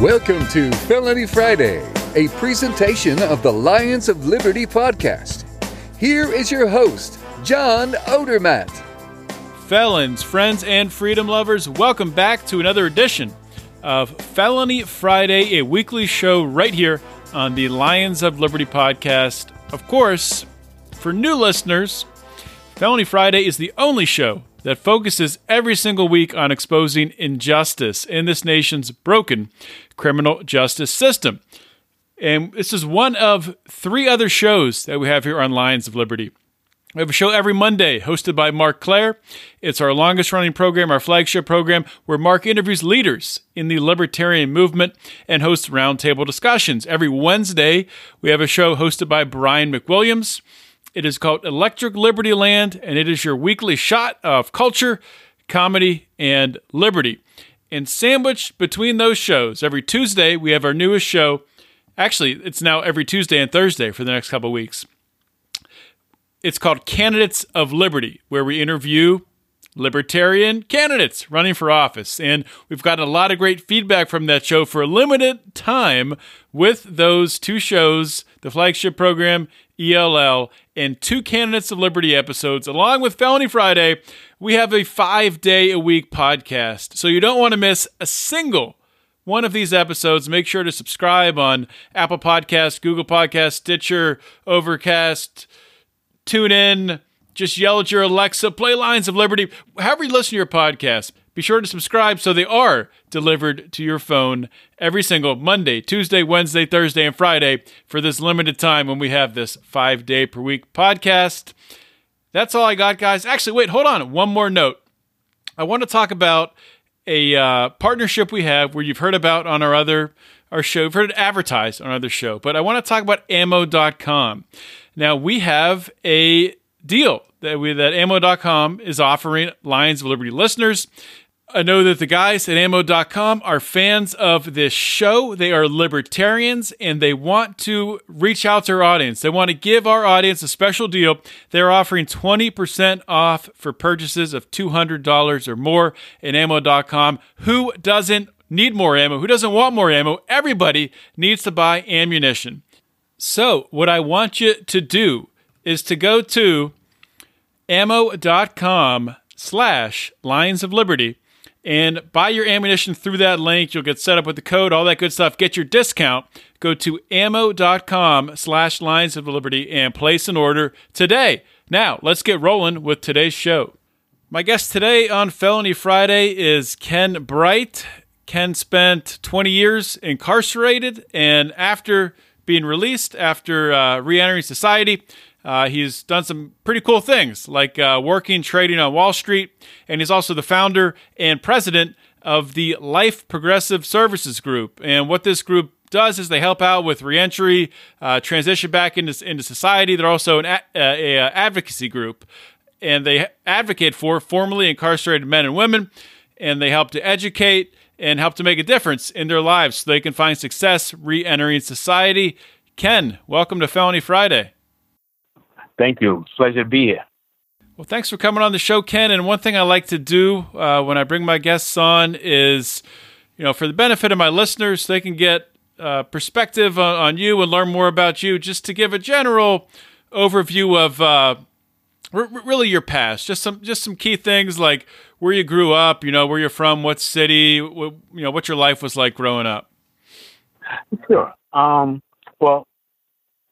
Welcome to Felony Friday, a presentation of the Lions of Liberty podcast. Here is your host, John Odermatt. Felons, friends, and freedom lovers, welcome back to another edition of Felony Friday, a weekly show right here on the Lions of Liberty podcast. Of course, for new listeners, Felony Friday is the only show that focuses every single week on exposing injustice in this nation's broken criminal justice system. And this is one of three other shows that we have here on Lions of Liberty. We have a show every Monday hosted by Marc Clair. It's our longest running program, our flagship program, where Marc interviews leaders in the libertarian movement and hosts roundtable discussions. Every Wednesday, we have a show hosted by Brian McWilliams. It is called Electric Liberty Land, and it is your weekly shot of culture, comedy, and liberty. And sandwiched between those shows, every Tuesday, we have our newest show. Actually, it's now every Tuesday and Thursday for the next couple weeks. It's called Candidates of Liberty, where we interview libertarian candidates running for office. And we've gotten a lot of great feedback from that show for a limited time with those two shows, the flagship program, ELL, and two Candidates of Liberty episodes, along with Felony Friday. We have a five day a week podcast. So you don't want to miss a single one of these episodes. Make sure to subscribe on Apple Podcasts, Google Podcasts, Stitcher, Overcast, tune in just yell at your Alexa, play Lions of Liberty. However you listen to your podcast, be sure to subscribe so they are delivered to your phone every single Monday, Tuesday, Wednesday, Thursday, and Friday for this limited time when we have this five day per week podcast. That's all I got, guys. Actually, wait, hold on. One more note. I want to talk about a uh, partnership we have where you've heard about on our other our show. You've heard it advertised on our other show, but I want to talk about ammo.com. Now we have a deal that we that ammo.com is offering Lions of Liberty listeners. I know that the guys at ammo.com are fans of this show. They are libertarians and they want to reach out to our audience. They want to give our audience a special deal. They're offering 20% off for purchases of $200 or more at ammo.com. Who doesn't need more ammo? Who doesn't want more ammo? Everybody needs to buy ammunition. So, what I want you to do is to go to ammo.com slash Lions of Liberty and buy your ammunition through that link. You'll get set up with the code, all that good stuff. Get your discount. Go to ammo.com slash Lions of Liberty and place an order today. Now, let's get rolling with today's show. My guest today on Felony Friday is Ken Bright. Ken spent 20 years incarcerated, and after being released, after uh, society, uh, he's done some pretty cool things, like uh, working trading on Wall Street, and he's also the founder and president of the Life Progressive Services Group. And what this group does is they help out with reentry, uh, transition back into, into society. They're also an a, a, a advocacy group, and they advocate for formerly incarcerated men and women, and they help to educate and help to make a difference in their lives so they can find success re entering society. Ken, welcome to Felony Friday. Thank you. Pleasure to be here. Well, thanks for coming on the show, Ken. And one thing I like to do uh, when I bring my guests on is, you know, for the benefit of my listeners, they can get uh, perspective on, on, you and learn more about you, just to give a general overview of uh, r- really your past, just some just some key things like where you grew up, you know, where you're from, what city, what, you know, what your life was like growing up. Sure. Um, well,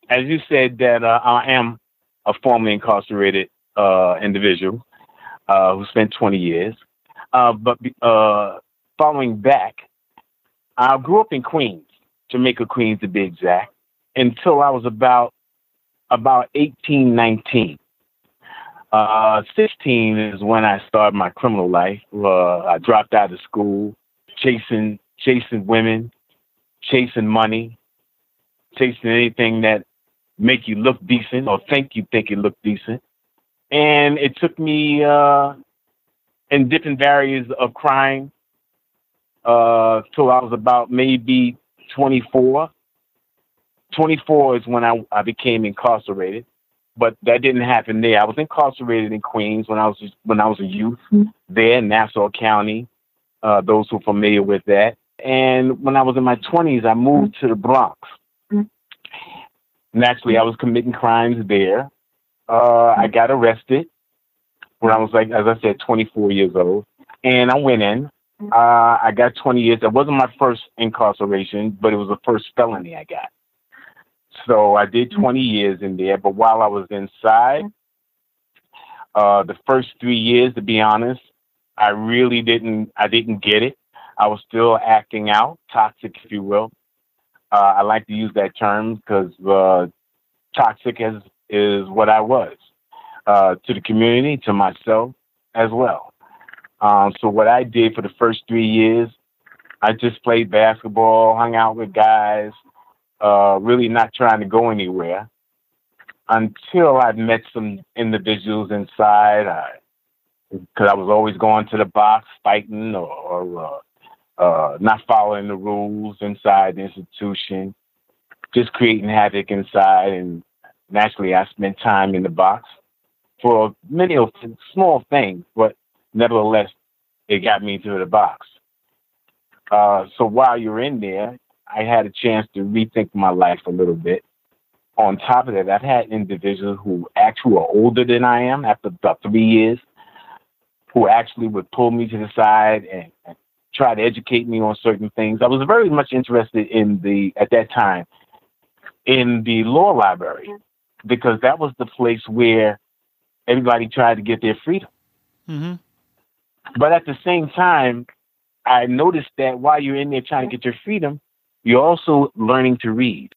as you said, that uh, I am a formerly incarcerated uh, individual uh, who spent 20 years. Uh, but uh, following back, I grew up in Queens, Jamaica, Queens to be exact, until I was about about 18, 19. Uh, 16 is when I started my criminal life. I dropped out of school, chasing chasing women, chasing money, chasing anything that make you look decent or think you think you look decent. And it took me uh, in different areas of crime uh, till I was about maybe 24. 24 is when I, I became incarcerated, but that didn't happen there. I was incarcerated in Queens when I was when I was a youth mm-hmm. there in Nassau County. Uh, those who are familiar with that. And when I was in my 20s, I moved to the Bronx. Mm-hmm. Naturally, I was committing crimes there. Uh, I got arrested when I was like, as I said, 24 years old, and I went in. Uh, I got 20 years. That wasn't my first incarceration, but it was the first felony I got. So I did 20 years in there. But while I was inside, uh, the first three years, to be honest, I really didn't. I didn't get it. I was still acting out, toxic, if you will. Uh, I like to use that term because uh, toxic is is what I was uh, to the community, to myself as well. Um, so what I did for the first three years, I just played basketball, hung out with guys, uh, really not trying to go anywhere until I met some individuals inside. Because I, I, was always going to the box, fighting or, or uh, uh, not following the rules inside the institution, just creating havoc inside. And naturally, I spent time in the box for many of small things, but nevertheless, it got me to the box. Uh, so while you're in there, I had a chance to rethink my life a little bit. On top of that, I've had individuals who actually are older than I am after about three years, who actually would pull me to the side and, and try to educate me on certain things. I was very much interested in the at that time in the law library because that was the place where everybody tried to get their freedom. Mm-hmm. But at the same time, I noticed that while you're in there trying to get your freedom, you're also learning to read.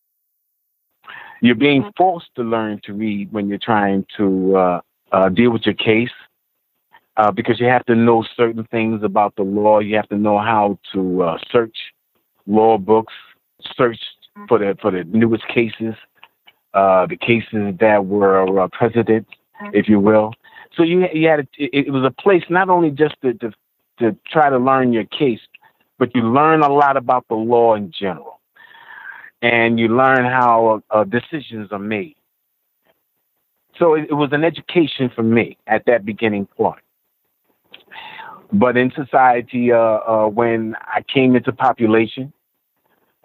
You're being forced to learn to read when you're trying to uh, uh, deal with your case uh, because you have to know certain things about the law. You have to know how to uh, search law books, search for the for the newest cases, uh, the cases that were uh, precedent, if you will. So you you had a, it, it was a place not only just to, to to try to learn your case, but you learn a lot about the law in general, and you learn how uh, decisions are made. So it, it was an education for me at that beginning point. But in society, uh, uh, when I came into population,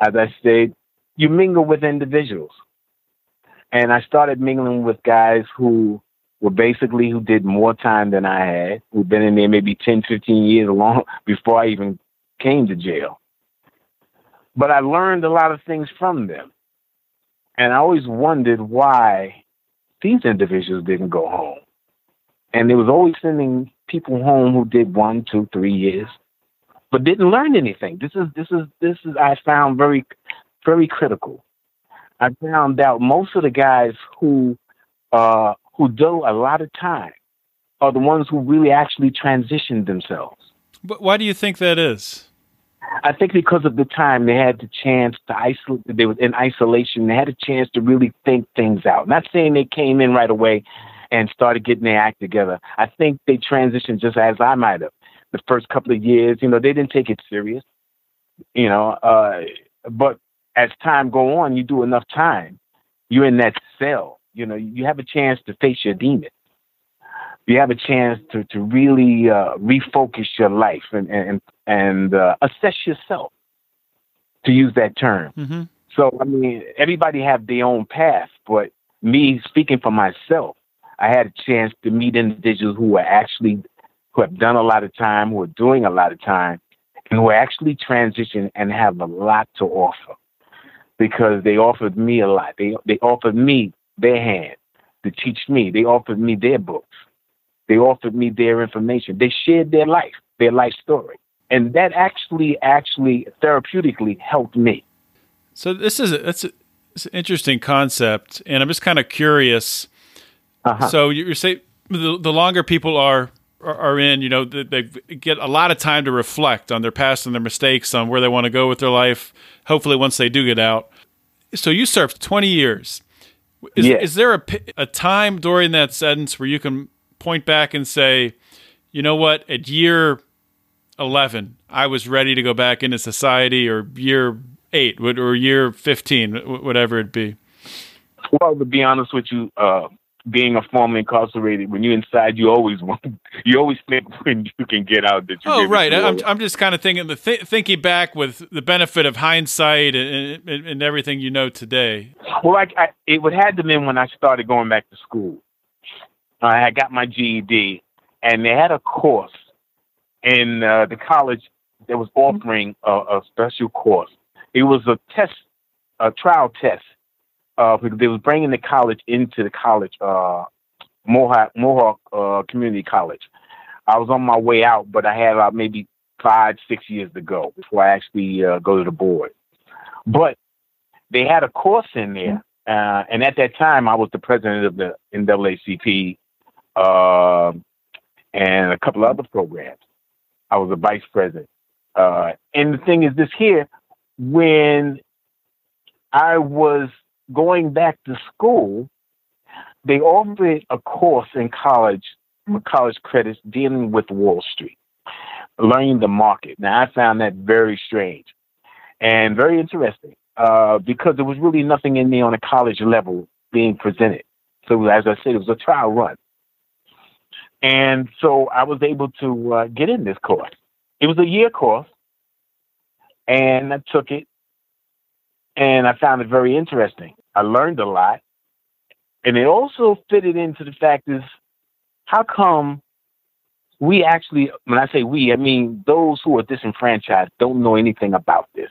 as I said, you mingle with individuals. And I started mingling with guys who were basically who did more time than I had, who'd been in there maybe 10, 15 years long before I even came to jail. But I learned a lot of things from them. And I always wondered why these individuals didn't go home. And they was always sending people home who did one, two, three years, but didn't learn anything. This is this is this is I found very very critical. I found out most of the guys who uh, who do a lot of time are the ones who really actually transitioned themselves. But why do you think that is? I think because of the time they had the chance to isolate, they were in isolation. They had a chance to really think things out. Not saying they came in right away and started getting their act together. I think they transitioned just as I might have. The first couple of years, you know, they didn't take it serious, you know. Uh, but as time go on, you do enough time, you're in that cell. You know, you have a chance to face your demons you have a chance to to really uh, refocus your life and and and uh, assess yourself, to use that term. Mm-hmm. So I mean, everybody have their own path, but me speaking for myself, I had a chance to meet individuals who are actually who have done a lot of time, who are doing a lot of time, and who are actually transitioned and have a lot to offer because they offered me a lot. They they offered me their hand to teach me. They offered me their books. They offered me their information. They shared their life, their life story. And that actually, actually therapeutically helped me. So this is a, that's a, it's an interesting concept, and I'm just kind of curious. Uh-huh. So you say the, the longer people are are in, you know, they get a lot of time to reflect on their past and their mistakes, on where they want to go with their life. hopefully once they do get out. So you served 20 years. Is, Yes. is there a, a time during that sentence where you can point back and say, you know what, at year 11, I was ready to go back into society, or year eight, or year 15, whatever it be? Well, to be honest with you, uh, being a formerly incarcerated, when you're inside, you always want, you always think when you can get out that you. Oh, right. I'm, I'm just kind of thinking the th- thinking back with the benefit of hindsight and, and, and everything you know today. Well, I, I, it would have to been when I started going back to school. I had got my GED, and they had a course in uh, the college that was offering a, a special course. It was a test, a trial test. Uh, because they was bringing the college into the college, uh, Mohawk, Mohawk uh, Community College. I was on my way out, but I had uh, maybe five, six years to go before I actually uh, go to the board. But they had a course in there, uh, and at that time, I was the president of the NAACP uh, and a couple other programs. I was a vice president. Uh, and the thing is, this here, when I was going back to school, they offered a course in college with college credits dealing with Wall Street, learning the market. Now, I found that very strange and very interesting uh, because there was really nothing in there on a college level being presented. So, as I said, it was a trial run. And so I was able to uh, get in this course. It was a year course, and I took it, and I found it very interesting. I learned a lot, and it also fitted into the fact is how come we actually, when I say we, I mean those who are disenfranchised don't know anything about this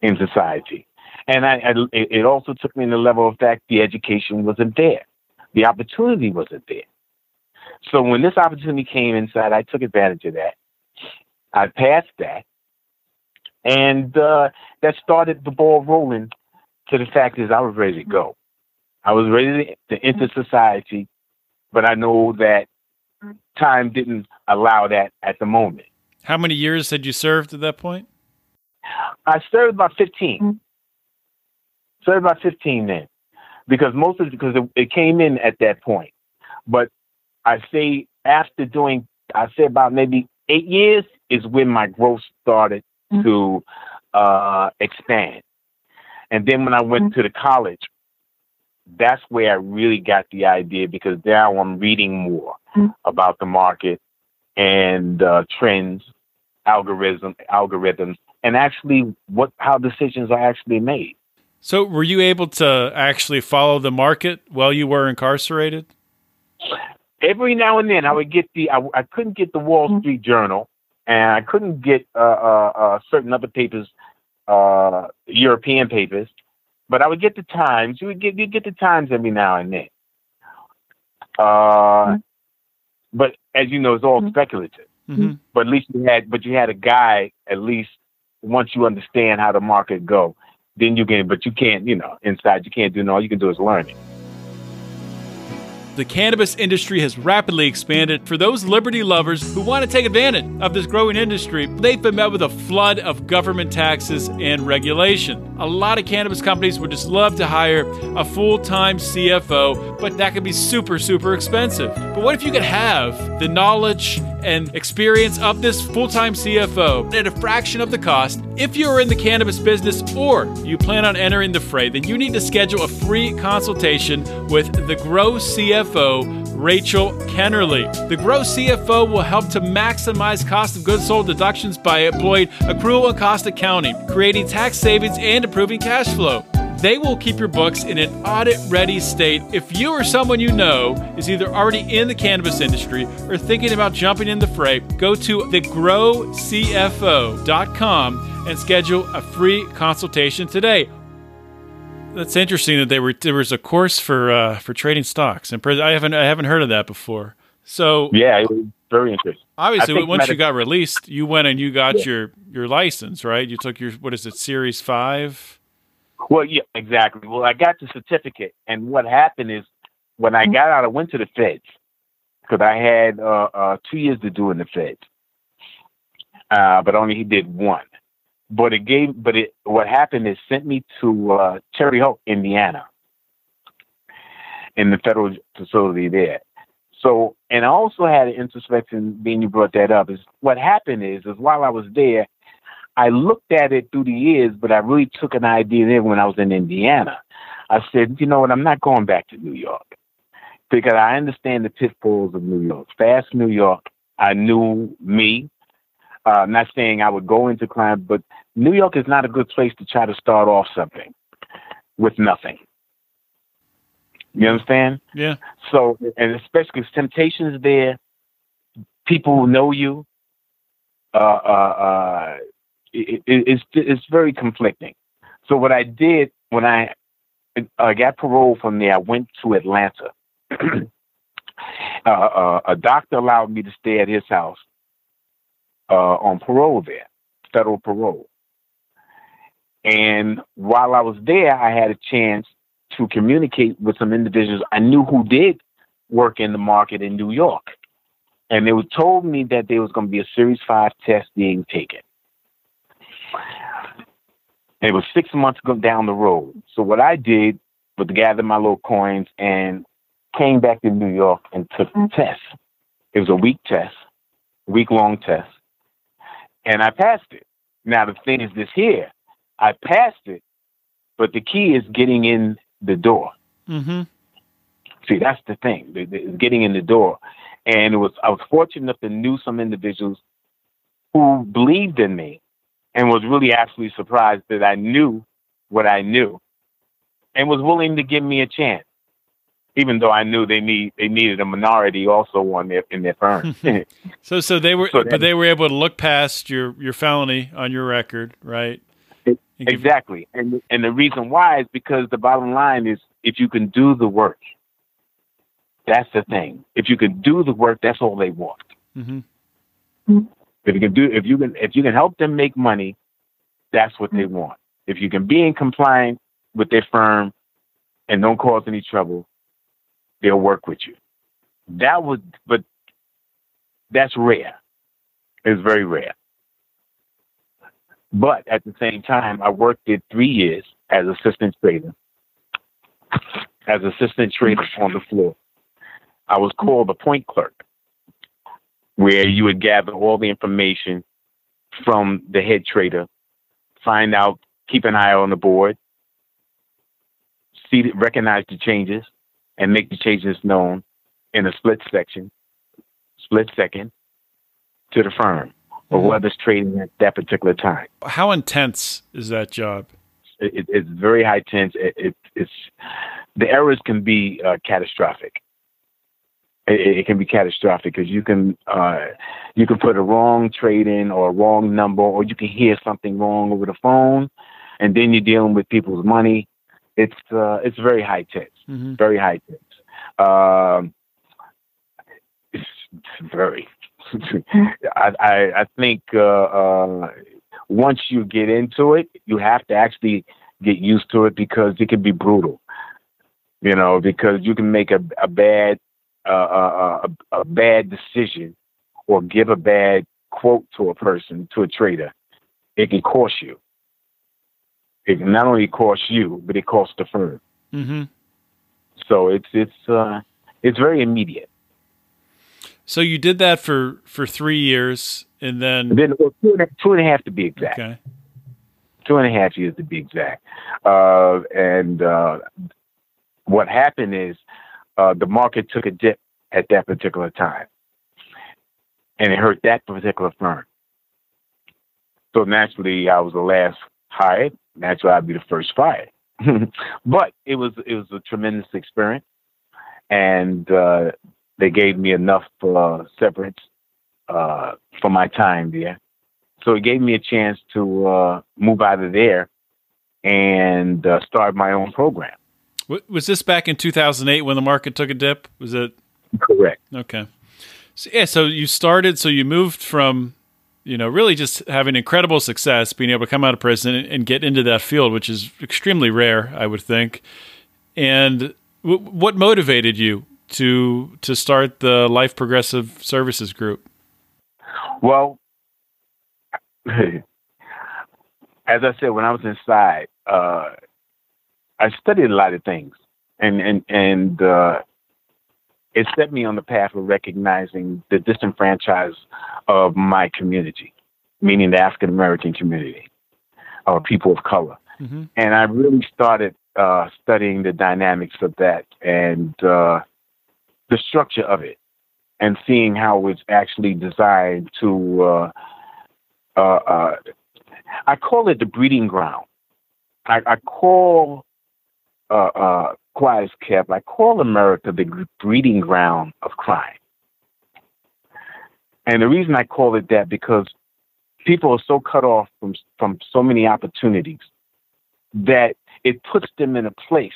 in society. And I, I, it also took me to the level of fact the education wasn't there, the opportunity wasn't there. So when this opportunity came inside, I took advantage of that. I passed that, and uh, that started the ball rolling. To the fact is, I was ready to go. I was ready to, to enter society, but I know that time didn't allow that at the moment. How many years had you served at that point? I served about 15. Served about 15 then. Because most of it, because it, it came in at that point. But I say after doing, I say about maybe eight years is when my growth started to uh, expand. And then when I went to the college, that's where I really got the idea because now I'm reading more about the market and uh, trends, algorithm, algorithms, and actually what how decisions are actually made. So, were you able to actually follow the market while you were incarcerated? Every now and then, I would get the I, I couldn't get the Wall Street Journal, and I couldn't get uh, uh, uh, certain other papers, uh, European papers, but I would get the Times. You would get you get the Times every now and then. Uh, but as you know, it's all speculative. Mm-hmm. But at least you had, but you had a guy. At least once you understand how the market go, then you can. But you can't, you know, inside you can't do no. All you can do is learn it. The cannabis industry has rapidly expanded. For those liberty lovers who want to take advantage of this growing industry, they've been met with a flood of government taxes and regulation. A lot of cannabis companies would just love to hire a full time CFO, but that could be super, super expensive. But what if you could have the knowledge and experience of this full time CFO at a fraction of the cost? If you're in the cannabis business or you plan on entering the fray, then you need to schedule a free consultation with the Grow CFO. Rachel Kennerly. The Grow CFO will help to maximize cost of goods sold deductions by employing accrual and cost accounting, creating tax savings, and improving cash flow. They will keep your books in an audit ready state. If you or someone you know is either already in the cannabis industry or thinking about jumping in the fray, go to thegrowcfo.com and schedule a free consultation today. That's interesting that they were there was a course for uh, for trading stocks, and I haven't I haven't heard of that before. So Yeah, it was very interesting. obviously, once you got released, you went and you got your your license, right? You took your what is it, Series Five? Well, yeah, exactly. Well, I got the certificate, and what happened is when I got out, I went to the feds because I had uh, uh, two years to do in the feds, uh, but only he did one. But it gave, but it, what happened is sent me to uh, Terre Haute, Indiana, in the federal facility there. So, and I also had an introspection, being you brought that up, is what happened is, is while I was there, I looked at it through the years, but I really took an idea there when I was in Indiana. I said, you know what, I'm not going back to New York because I understand the pitfalls of New York. Fast New York, I knew me. Uh, I'm not saying I would go into crime, but New York is not a good place to try to start off something with nothing. You understand? Yeah. So, and especially because temptation is there, people know you. Uh, uh, uh, it, it, it's it's very conflicting. So what I did when I uh, got parole from there, I went to Atlanta. uh, uh, a doctor allowed me to stay at his house uh, on parole there, federal parole. And while I was there, I had a chance to communicate with some individuals I knew who did work in the market in New York. And they were told me that there was going to be a Series 5 test being taken. It was six months down the road. So what I did was gather my little coins and came back to New York and took the test. It was a week test, week long test. And I passed it. Now the thing is this here, I passed it, but the key is getting in the door. Mm-hmm. See, that's the thing, the, the, getting in the door. And it was I was fortunate enough to know some individuals who believed in me and was really absolutely surprised that I knew what I knew and was willing to give me a chance. Even though I knew they need they needed a minority also on their in their firm. so so they were so but they were able to look past your your felony on your record, right? It, exactly. And and the reason why is because the bottom line is if you can do the work, that's the thing. If you can do the work, that's all they want. Mm-hmm. If you can do, if you can, if you can help them make money, that's what they want. If you can be in compliance with their firm and don't cause any trouble, they'll work with you. That would, but that's rare. It's very rare. But at the same time, I worked it three years as assistant trader, as assistant trader on the floor. I was called a point clerk, where you would gather all the information from the head trader, find out, keep an eye on the board, see, recognize the changes, and make the changes known in a split section, split second to the firm or mm-hmm. whoever's trading at that particular time. How intense is that job? It, it's very high tense. It, it, it's the errors can be uh, catastrophic it, it can be catastrophic because you can uh, you can put a wrong trade in or a wrong number, or you can hear something wrong over the phone, and then you're dealing with people's money. It's uh, it's very high tense, mm-hmm. very high tense. Um, it's, it's very. I, I, I think uh, uh, once you get into it, you have to actually get used to it because it can be brutal. You know, because you can make a, a bad a, a, a bad decision or give a bad quote to a person, to a trader, it can cost you. It not only costs you, but it costs the firm. Mm-hmm. So it's it's uh, it's very immediate. So you did that for for three years, and then and then well, two, and a, two and a half to be exact. Okay. Two and a half years to be exact. Uh, and uh, what happened is uh, the market took a dip at that particular time. And it hurt that particular firm. So naturally, I was the last hired. Naturally, I'd be the first fired. but it was it was a tremendous experience, and uh, they gave me enough uh, severance uh, for my time there. So it gave me a chance to uh, move out of there and uh, start my own program. Was this back in 2008 when the market took a dip? Was it? Correct. Okay. So, yeah, so you started, so you moved from, you know, really just having incredible success, being able to come out of prison and get into that field, which is extremely rare, I would think. And w- what motivated you to to start the Life Progressive Services Group? Well, as I said, when I was inside, uh, I studied a lot of things, and and and uh, it set me on the path of recognizing the disenfranchised of my community, meaning the African American community, or people of color. Mm-hmm. And I really started uh, studying the dynamics of that and uh, the structure of it, and seeing how it's actually designed to. Uh, uh, uh I call it the breeding ground. I, I call quiet kept. I call America the breeding ground of crime. And the reason I call it that because people are so cut off from from so many opportunities that it puts them in a place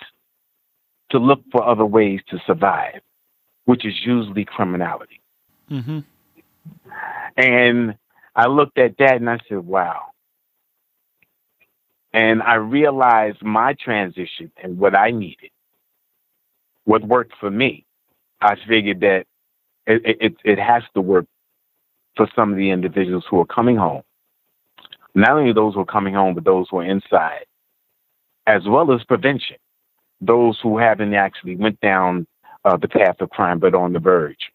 to look for other ways to survive, which is usually criminality. Mm-hmm. And I looked at that and I said, wow. And I realized my transition and what I needed, what worked for me. I figured that it, it, it has to work for some of the individuals who are coming home. Not only those who are coming home, but those who are inside as well as prevention. Those who haven't actually went down uh, the path of crime but on the verge.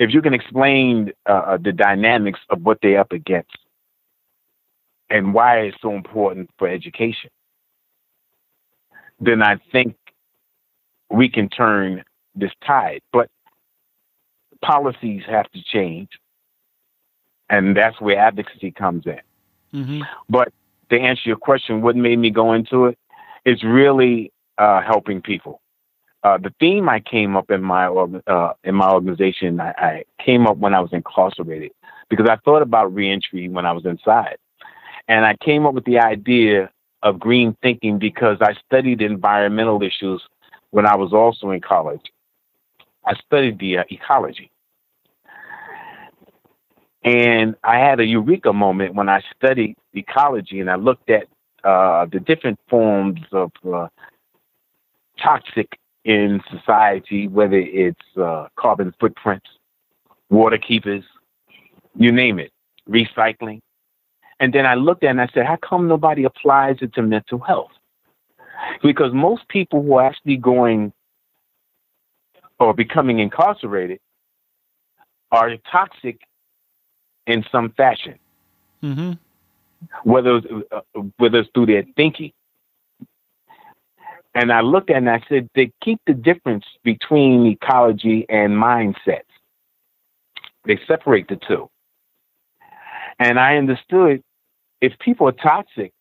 If you can explain uh, uh, the dynamics of what they're up against and why it's so important for education, then I think we can turn this tide. But policies have to change, and that's where advocacy comes in. Mm-hmm. But to answer your question, what made me go into it is really uh, helping people. Uh, the theme I came up in my uh, in my organization, I, I, came up when I was incarcerated because I thought about reentry when I was inside, and I came up with the idea of green thinking because I studied environmental issues when I was also in college. I studied the uh, ecology, and I had a eureka moment when I studied ecology and I looked at uh, the different forms of uh, toxic in society, whether it's uh, carbon footprints, water keepers, you name it, recycling. And then I looked at it and I said, how come nobody applies it to mental health? Because most people who are actually going or becoming incarcerated are toxic in some fashion. Mm-hmm. Whether it's, uh, whether it's through their thinking. And I looked at it and I said, they keep the difference between ecology and mindsets. They separate the two. And I understood if people are toxic,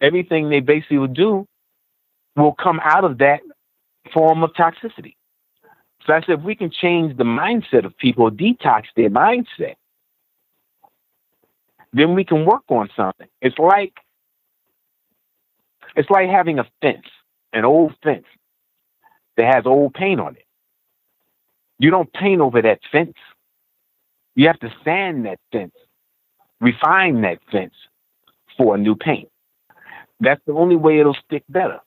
everything they basically will do will come out of that form of toxicity. So I said, if we can change the mindset of people, detox their mindset, then we can work on something. It's like it's like having a fence, an old fence that has old paint on it. You don't paint over that fence. You have to sand that fence, refine that fence for a new paint. That's the only way it'll stick better.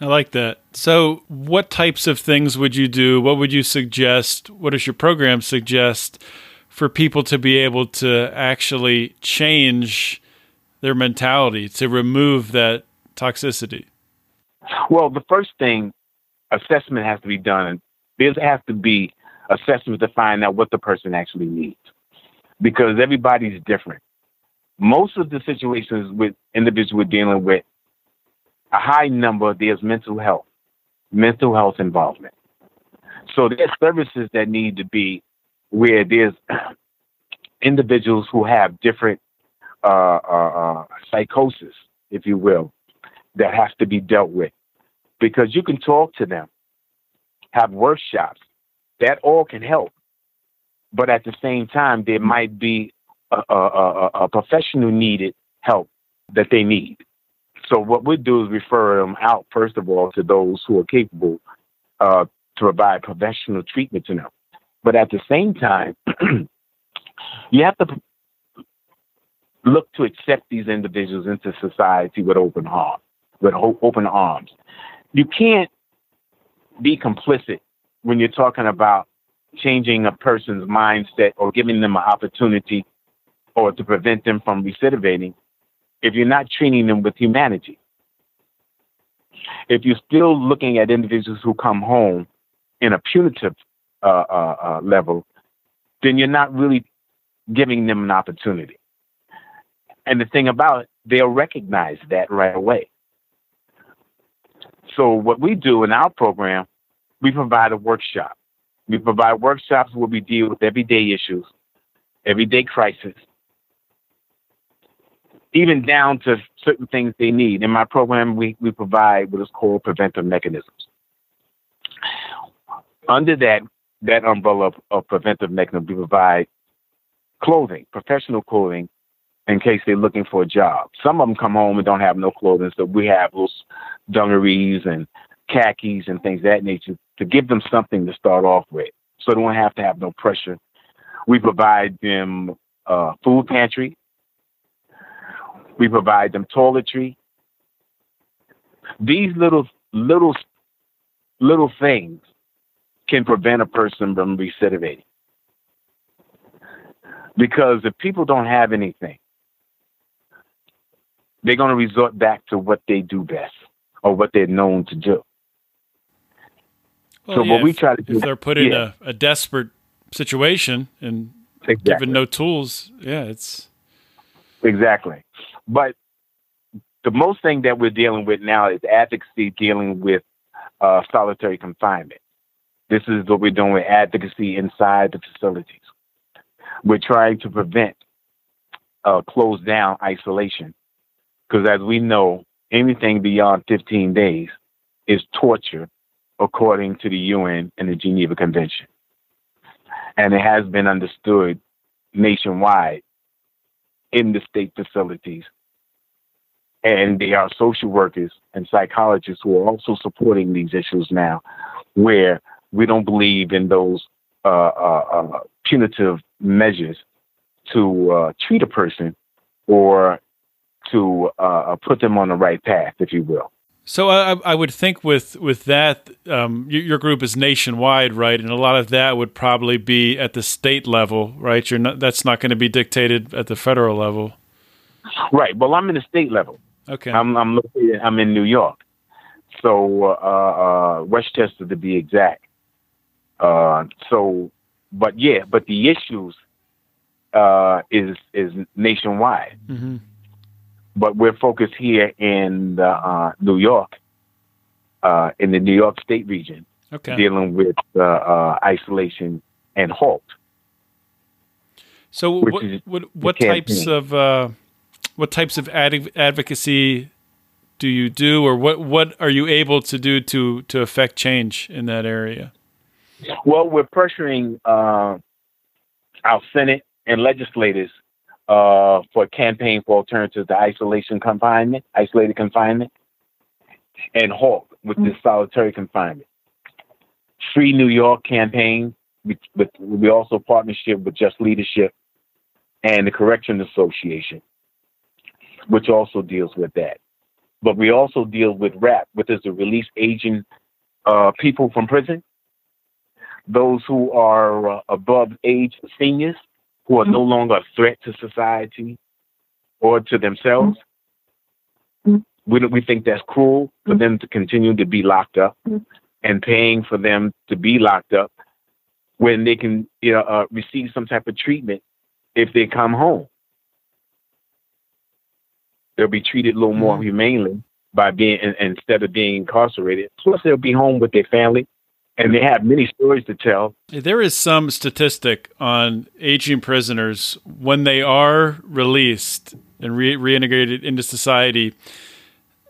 I like that. So, what types of things would you do? What would you suggest? What does your program suggest for people to be able to actually change their mentality to remove that toxicity? Well, the first thing, assessment has to be done. There has to be assessment to find out what the person actually needs because everybody's different. Most of the situations with individuals we're dealing with, a high number, there's mental health, mental health involvement. So there's services that need to be where there's individuals who have different uh, uh, uh, psychosis, if you will, that has to be dealt with. Because you can talk to them, have workshops, that all can help. But at the same time, there might be a, a, a, a professional needed help that they need. So what we do is refer them out, first of all, to those who are capable uh, to provide professional treatment to them. But at the same time, you have to look to accept these individuals into society with open heart, with open arms. You can't be complicit when you're talking about changing a person's mindset or giving them an opportunity or to prevent them from recidivating if you're not treating them with humanity. If you're still looking at individuals who come home in a punitive uh, uh, uh, level, then you're not really giving them an opportunity. And the thing about it, they'll recognize that right away. So what we do in our program, we provide a workshop. We provide workshops where we deal with everyday issues, everyday crisis, even down to certain things they need. In my program, we, we provide what is called preventive mechanisms. Under that that umbrella of, of preventive mechanisms, we provide clothing, professional clothing, in case they're looking for a job. Some of them come home and don't have no clothing, so we have those dungarees and khakis and things that nature to give them something to start off with, so they won't have to have no pressure. We provide them uh, food pantry. We provide them toiletry. These little little little things can prevent a person from recidivating. Because if people don't have anything, they're going to resort back to what they do best or what they're known to do. Well, so yeah, what we try to do, if they're put in yeah. a, a, desperate situation and exactly. given no tools, yeah, it's exactly. But the most thing that we're dealing with now is advocacy dealing with uh, solitary confinement. This is what we're doing with advocacy inside the facilities. We're trying to prevent uh, closed down isolation because, as we know, anything beyond 15 days is torture according to the UN and the Geneva Convention. And it has been understood nationwide in the state facilities. And there are social workers and psychologists who are also supporting these issues now, where we don't believe in those uh, uh, uh, punitive measures to uh, treat a person or to uh, put them on the right path, if you will. So I, I would think with with that, um, your group is nationwide, right? And a lot of that would probably be at the state level, right? You're not, that's not going to be dictated at the federal level, right? Well, I'm in the state level. Okay. I'm I'm located. I'm in New York, so uh, uh, Westchester to be exact. Uh, so, but yeah, but the issues uh, is is nationwide. Mm-hmm. But we're focused here in the, uh, New York, uh, in the New York State region, okay. dealing with uh, isolation and halt. So, what what, what types of uh, what types of ad- advocacy do you do, or what what are you able to do to to affect change in that area? Well, we're pressuring uh, our Senate and legislators uh, for a campaign for alternatives to isolation confinement, isolated confinement, and halt with this solitary confinement. Free New York campaign, with we also partnership with Just Leadership and the Correction Association, which also deals with that. But we also deal with RAP, which is the release aging uh, people from prison those who are uh, above age seniors who are mm-hmm. no longer a threat to society or to themselves. Mm-hmm. We, we think that's cruel for mm-hmm. them to continue to be locked up mm-hmm. and paying for them to be locked up when they can you know, uh, receive some type of treatment if they come home. They'll be treated a little more mm-hmm. humanely by being instead of being incarcerated. Plus, they'll be home with their family and they have many stories to tell. There is some statistic on aging prisoners when they are released and re- reintegrated into society.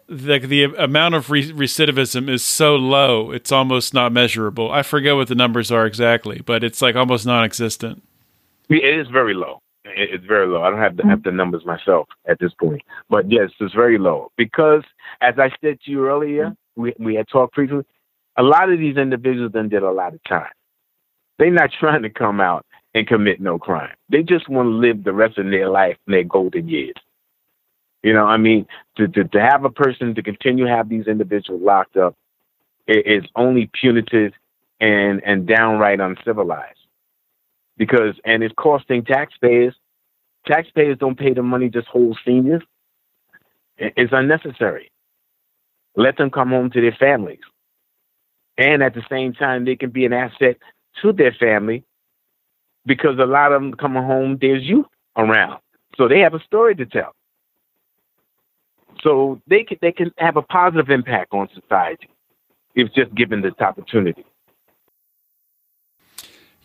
The, the amount of re- recidivism is so low, it's almost not measurable. I forget what the numbers are exactly, but it's like almost non existent. It is very low. It's very low. I don't have the, have mm-hmm. the numbers myself at this point, but yes, it's very low because, as I said to you earlier, mm-hmm. we we had talked previously a lot of these individuals then did a lot of time. They're not trying to come out and commit no crime. They just want to live the rest of their life in their golden years. You know, I mean, to, to, to have a person to continue to have these individuals locked up is only punitive and, and downright uncivilized. Because, and it's costing taxpayers taxpayers don't pay the money just hold seniors. It's unnecessary. Let them come home to their families. And at the same time, they can be an asset to their family because a lot of them coming home, there's youth around. So they have a story to tell. So they can, they can have a positive impact on society if just given this opportunity.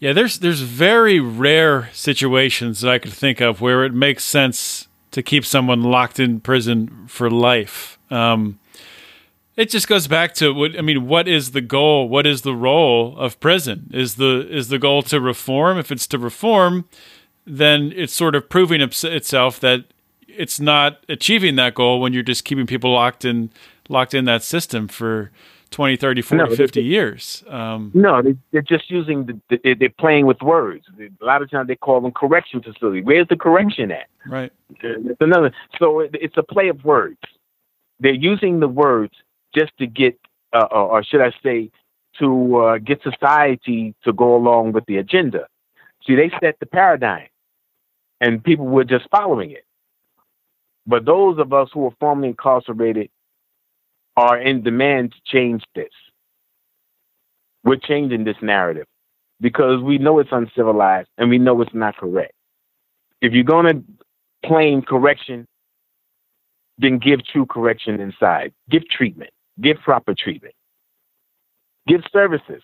Yeah, there's there's very rare situations that I could think of where it makes sense to keep someone locked in prison for life. Um, it just goes back to what I mean. What is the goal? What is the role of prison? Is the is the goal to reform? If it's to reform, then it's sort of proving itself that it's not achieving that goal when you're just keeping people locked in locked in that system for 20, 30, 40, no, 50 years. Um, no, they, are just using, the, they're playing with words. A lot of times they call them correction facility. Where's the correction at? Right. It's another. So it's a play of words. They're using the words just to get, uh, or should I say, to uh, get society to go along with the agenda. See, they set the paradigm, and people were just following it. But those of us who are formerly incarcerated are in demand to change this. We're changing this narrative because we know it's uncivilized and we know it's not correct. If you're going to claim correction, then give true correction inside. Give treatment. Give proper treatment. Give services.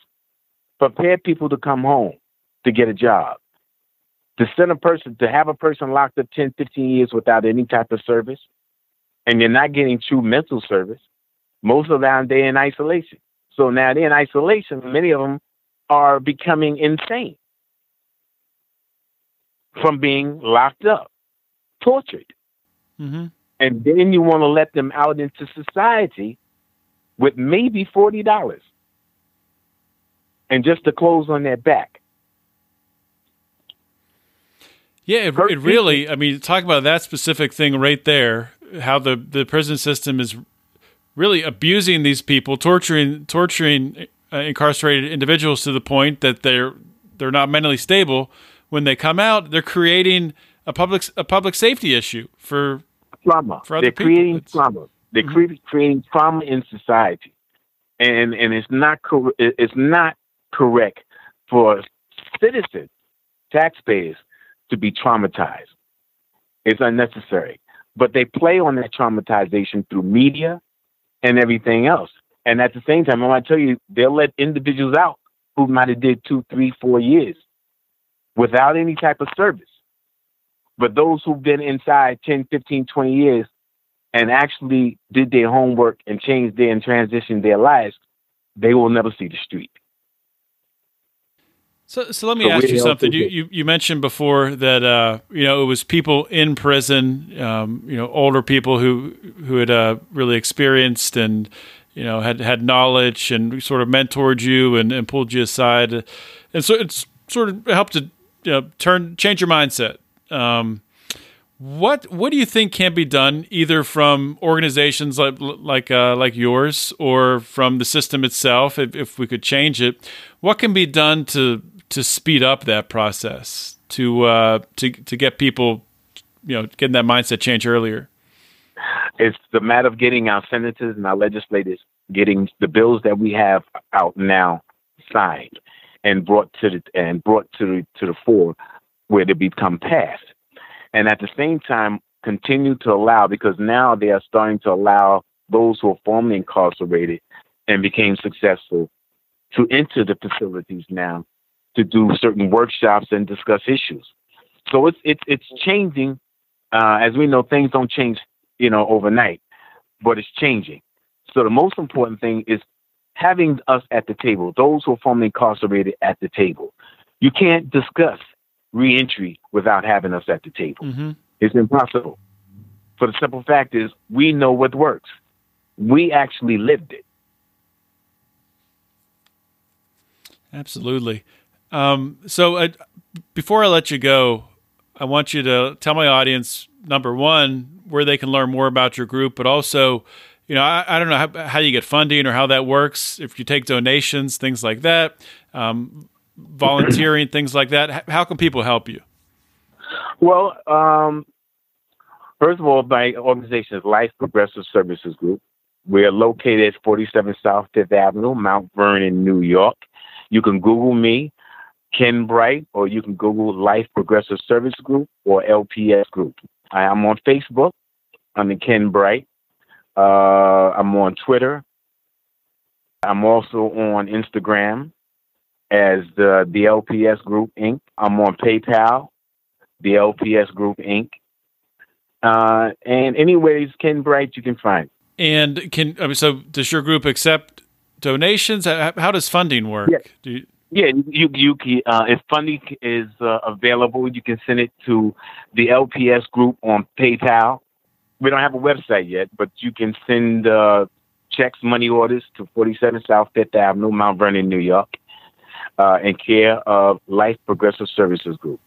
Prepare people to come home to get a job. To send a person, to have a person locked up 10, 15 years without any type of service, and you're not getting true mental service, most of them they're in isolation. So now they're in isolation. Many of them are becoming insane from being locked up, tortured. Mm-hmm. And then you want to let them out into society with maybe $40 and just the clothes on their back. Yeah, it, it really, I mean, talk about that specific thing right there, how the, the prison system is really abusing these people, torturing torturing uh, incarcerated individuals to the point that they're they're not mentally stable. When they come out, they're creating a public a public safety issue for trauma. For they're people. creating it's, trauma. They're mm-hmm. creating trauma in society, and and it's not cor- it's not correct for citizens, taxpayers, to be traumatized. It's unnecessary. But they play on that traumatization through media, and everything else. And at the same time, I want to tell you, they'll let individuals out who might have did two, three, four years without any type of service. But those who've been inside 10, 15, 20 years and actually did their homework and changed their and transitioned their lives, they will never see the street. So, so let me so ask you something. You, you, you mentioned before that uh, you know it was people in prison, um, you know, older people who who had uh, really experienced and you know had had knowledge and sort of mentored you and, and pulled you aside, and so it's sort of helped to you know, turn change your mindset. Um, what what do you think can be done either from organizations like like uh, like yours or from the system itself if, if we could change it? What can be done to to speed up that process to uh, to to get people, you know, getting that mindset change earlier? It's the matter of getting our senators and our legislators getting the bills that we have out now signed and brought to the and brought to the to the fore where they become passed. And at the same time, continue to allow because now they are starting to allow those who are formerly incarcerated and became successful to enter the facilities now to do certain workshops and discuss issues. So it's it's it's changing. Uh, as we know, things don't change, you know, overnight, but it's changing. So the most important thing is having us at the table, those who are formerly incarcerated at the table. You can't discuss reentry without having us at the table. Mm-hmm. It's impossible. For the simple fact is, we know what works. We actually lived it. Absolutely. Um, so uh, before I let you go, I want you to tell my audience number one where they can learn more about your group, but also, you know, I, I don't know how, how, you get funding or how that works. If you take donations, things like that, um, volunteering, things like that. How can people help you? Well, um, first of all, my organization is Life Progressive Services Group. We are located at 47 South Fifth Avenue, Mount Vernon, New York. You can Google me, Ken Bright, or you can Google Life Progressive Service Group or LPS Group. I am on Facebook. I'm Ken Bright. Uh, I'm on Twitter. I'm also on Instagram as the, the LPS Group Inc. I'm on PayPal, the LPS Group Inc. Uh, and anyways, Ken Bright, you can find. And can I mean, so does your group accept donations? How, how does funding work? Yeah. Do you, yeah, you you can uh, if funding is uh, available, you can send it to the LPS group on PayPal. We don't have a website yet, but you can send uh, checks, money orders to 47 South Fifth Avenue, Mount Vernon, New York, uh, in care of Life Progressive Services Group.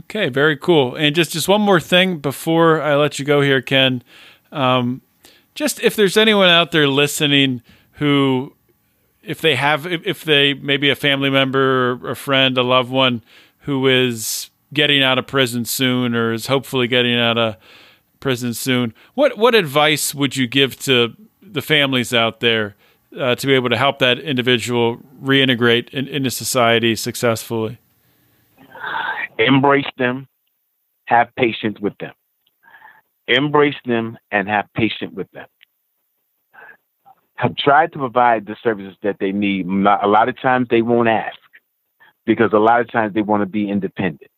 Okay, very cool. And just just one more thing before I let you go here, Ken. Um, just if there's anyone out there listening who if they have if they maybe a family member or a friend a loved one who is getting out of prison soon or is hopefully getting out of prison soon what what advice would you give to the families out there uh, to be able to help that individual reintegrate in, into society successfully? Embrace them have patience with them. Embrace them and have patience with them have tried to provide the services that they need. A lot of times they won't ask because a lot of times they want to be independent.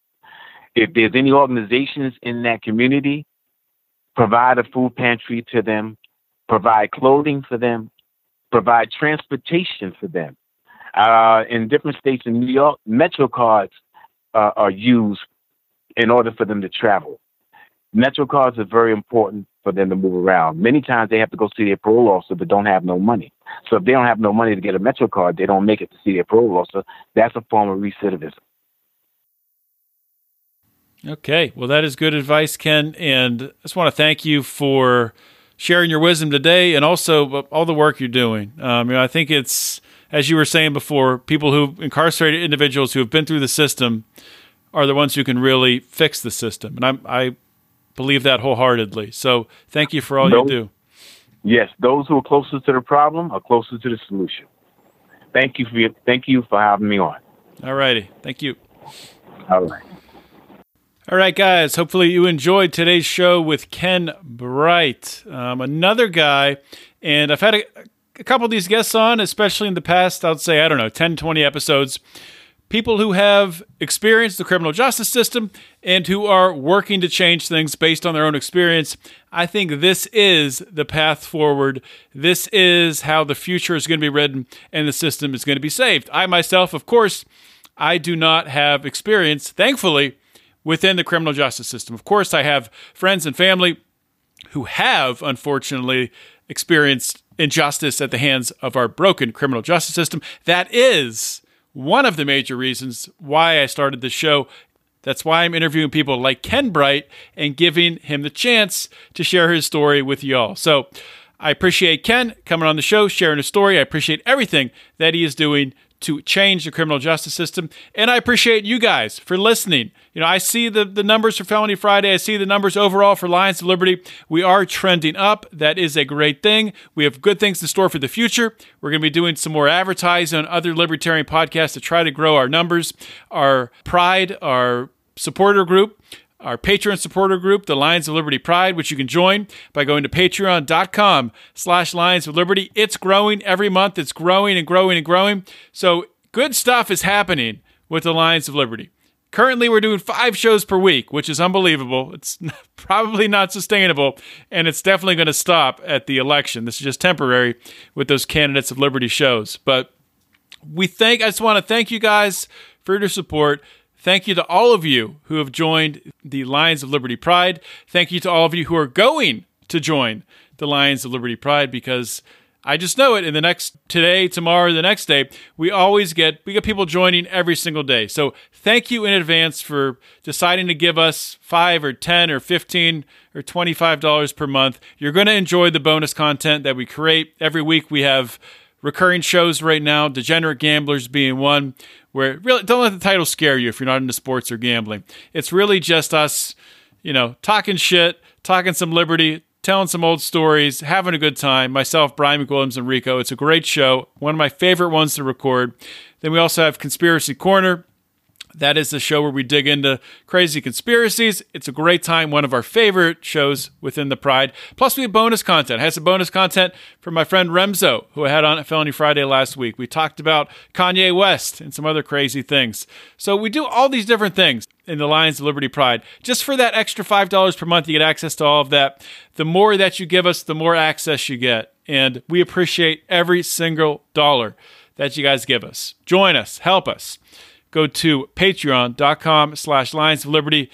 If there's any organizations in that community, provide a food pantry to them, provide clothing for them, provide transportation for them. Uh, in different states in New York, Metro cards uh, are used in order for them to travel. Metro cards are very important for them to move around. Many times they have to go see their parole officer but don't have no money. So if they don't have no money to get a Metro card, they don't make it to see their parole officer. That's a form of recidivism. Okay, well, that is good advice, Ken. And I just want to thank you for sharing your wisdom today and also all the work you're doing. Um, you know, I think it's, as you were saying before, people who incarcerated individuals who have been through the system are the ones who can really fix the system. And I'm, I believe that wholeheartedly. So thank you for all those, you do. Yes, those who are closest to the problem are closer to the solution. Thank you for your, thank you for having me on. All righty, thank you. All right. All right, guys. Hopefully, you enjoyed today's show with Ken Bright, um, another guy. And I've had a, a couple of these guests on, especially in the past, I'd say, I don't know, 10, 20 episodes people who have experienced the criminal justice system and who are working to change things based on their own experience. I think this is the path forward. This is how the future is going to be written and the system is going to be saved. I myself, of course, I do not have experience, thankfully, within the criminal justice system. Of course, I have friends and family who have, unfortunately, experienced injustice at the hands of our broken criminal justice system. That is one of the major reasons why I started the show. That's why I'm interviewing people like Ken Bright and giving him the chance to share his story with y'all. So I appreciate Ken coming on the show, sharing his story. I appreciate everything that he is doing to change the criminal justice system. And I appreciate you guys for listening. You know, I see the, the numbers for Felony Friday. I see the numbers overall for Lions of Liberty. We are trending up. That is a great thing. We have good things in store for the future. We're going to be doing some more advertising on other libertarian podcasts to try to grow our numbers. Our pride, our supporter group our Patreon supporter group, the Lions of Liberty Pride, which you can join by going to patreon.com slash Lions of Liberty. It's growing every month. It's growing and growing and growing. So good stuff is happening with the Lions of Liberty. Currently, we're doing five shows per week, which is unbelievable. It's probably not sustainable, and it's definitely going to stop at the election. This is just temporary with those candidates of liberty shows. But we thank, I just want to thank you guys for your support. Thank you to all of you who have joined the Lions of Liberty Pride. Thank you to all of you who are going to join the Lions of Liberty Pride because I just know it in the next today, tomorrow, the next day, we always get we get people joining every single day. So thank you in advance for deciding to give us 5 or 10 or 15 or $25 per month. You're going to enjoy the bonus content that we create. Every week we have recurring shows right now, Degenerate Gamblers being one, where really don't let the title scare you if you're not into sports or gambling. It's really just us, you know, talking shit, talking some liberty, telling some old stories, having a good time. Myself, Brian McWilliams, and Rico. It's a great show, one of my favorite ones to record. Then we also have Conspiracy Corner that is the show where we dig into crazy conspiracies. It's a great time, one of our favorite shows within the Pride. Plus, we have bonus content. I had some bonus content from my friend Remzo, who I had on at Felony Friday last week. We talked about Kanye West and some other crazy things. So we do all these different things in the Lions of Liberty Pride. Just for that extra $5 per month, you get access to all of that. The more that you give us, the more access you get. And we appreciate every single dollar that you guys give us. Join us, help us go to patreon.com slash lions of liberty.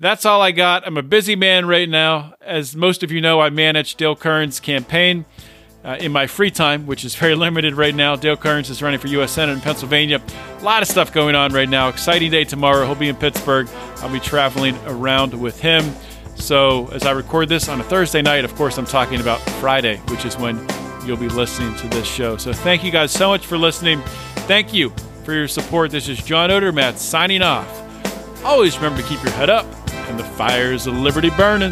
That's all i got. I'm a busy man right now. As most of you know i manage Dale Kerns' campaign uh, in my free time which is very limited right now. Dale Kerns is running for u.s senate in pennsylvania. A lot of stuff going on right now. Exciting day tomorrow. He'll be in pittsburgh. I'll be traveling around with him. So as i record this on a thursday night of course i'm talking about friday which is when you'll be listening to this show. So thank you guys so much for listening. Thank you for your support. This is John Odermatt signing off. Always remember to keep your head up and the fires of liberty burning.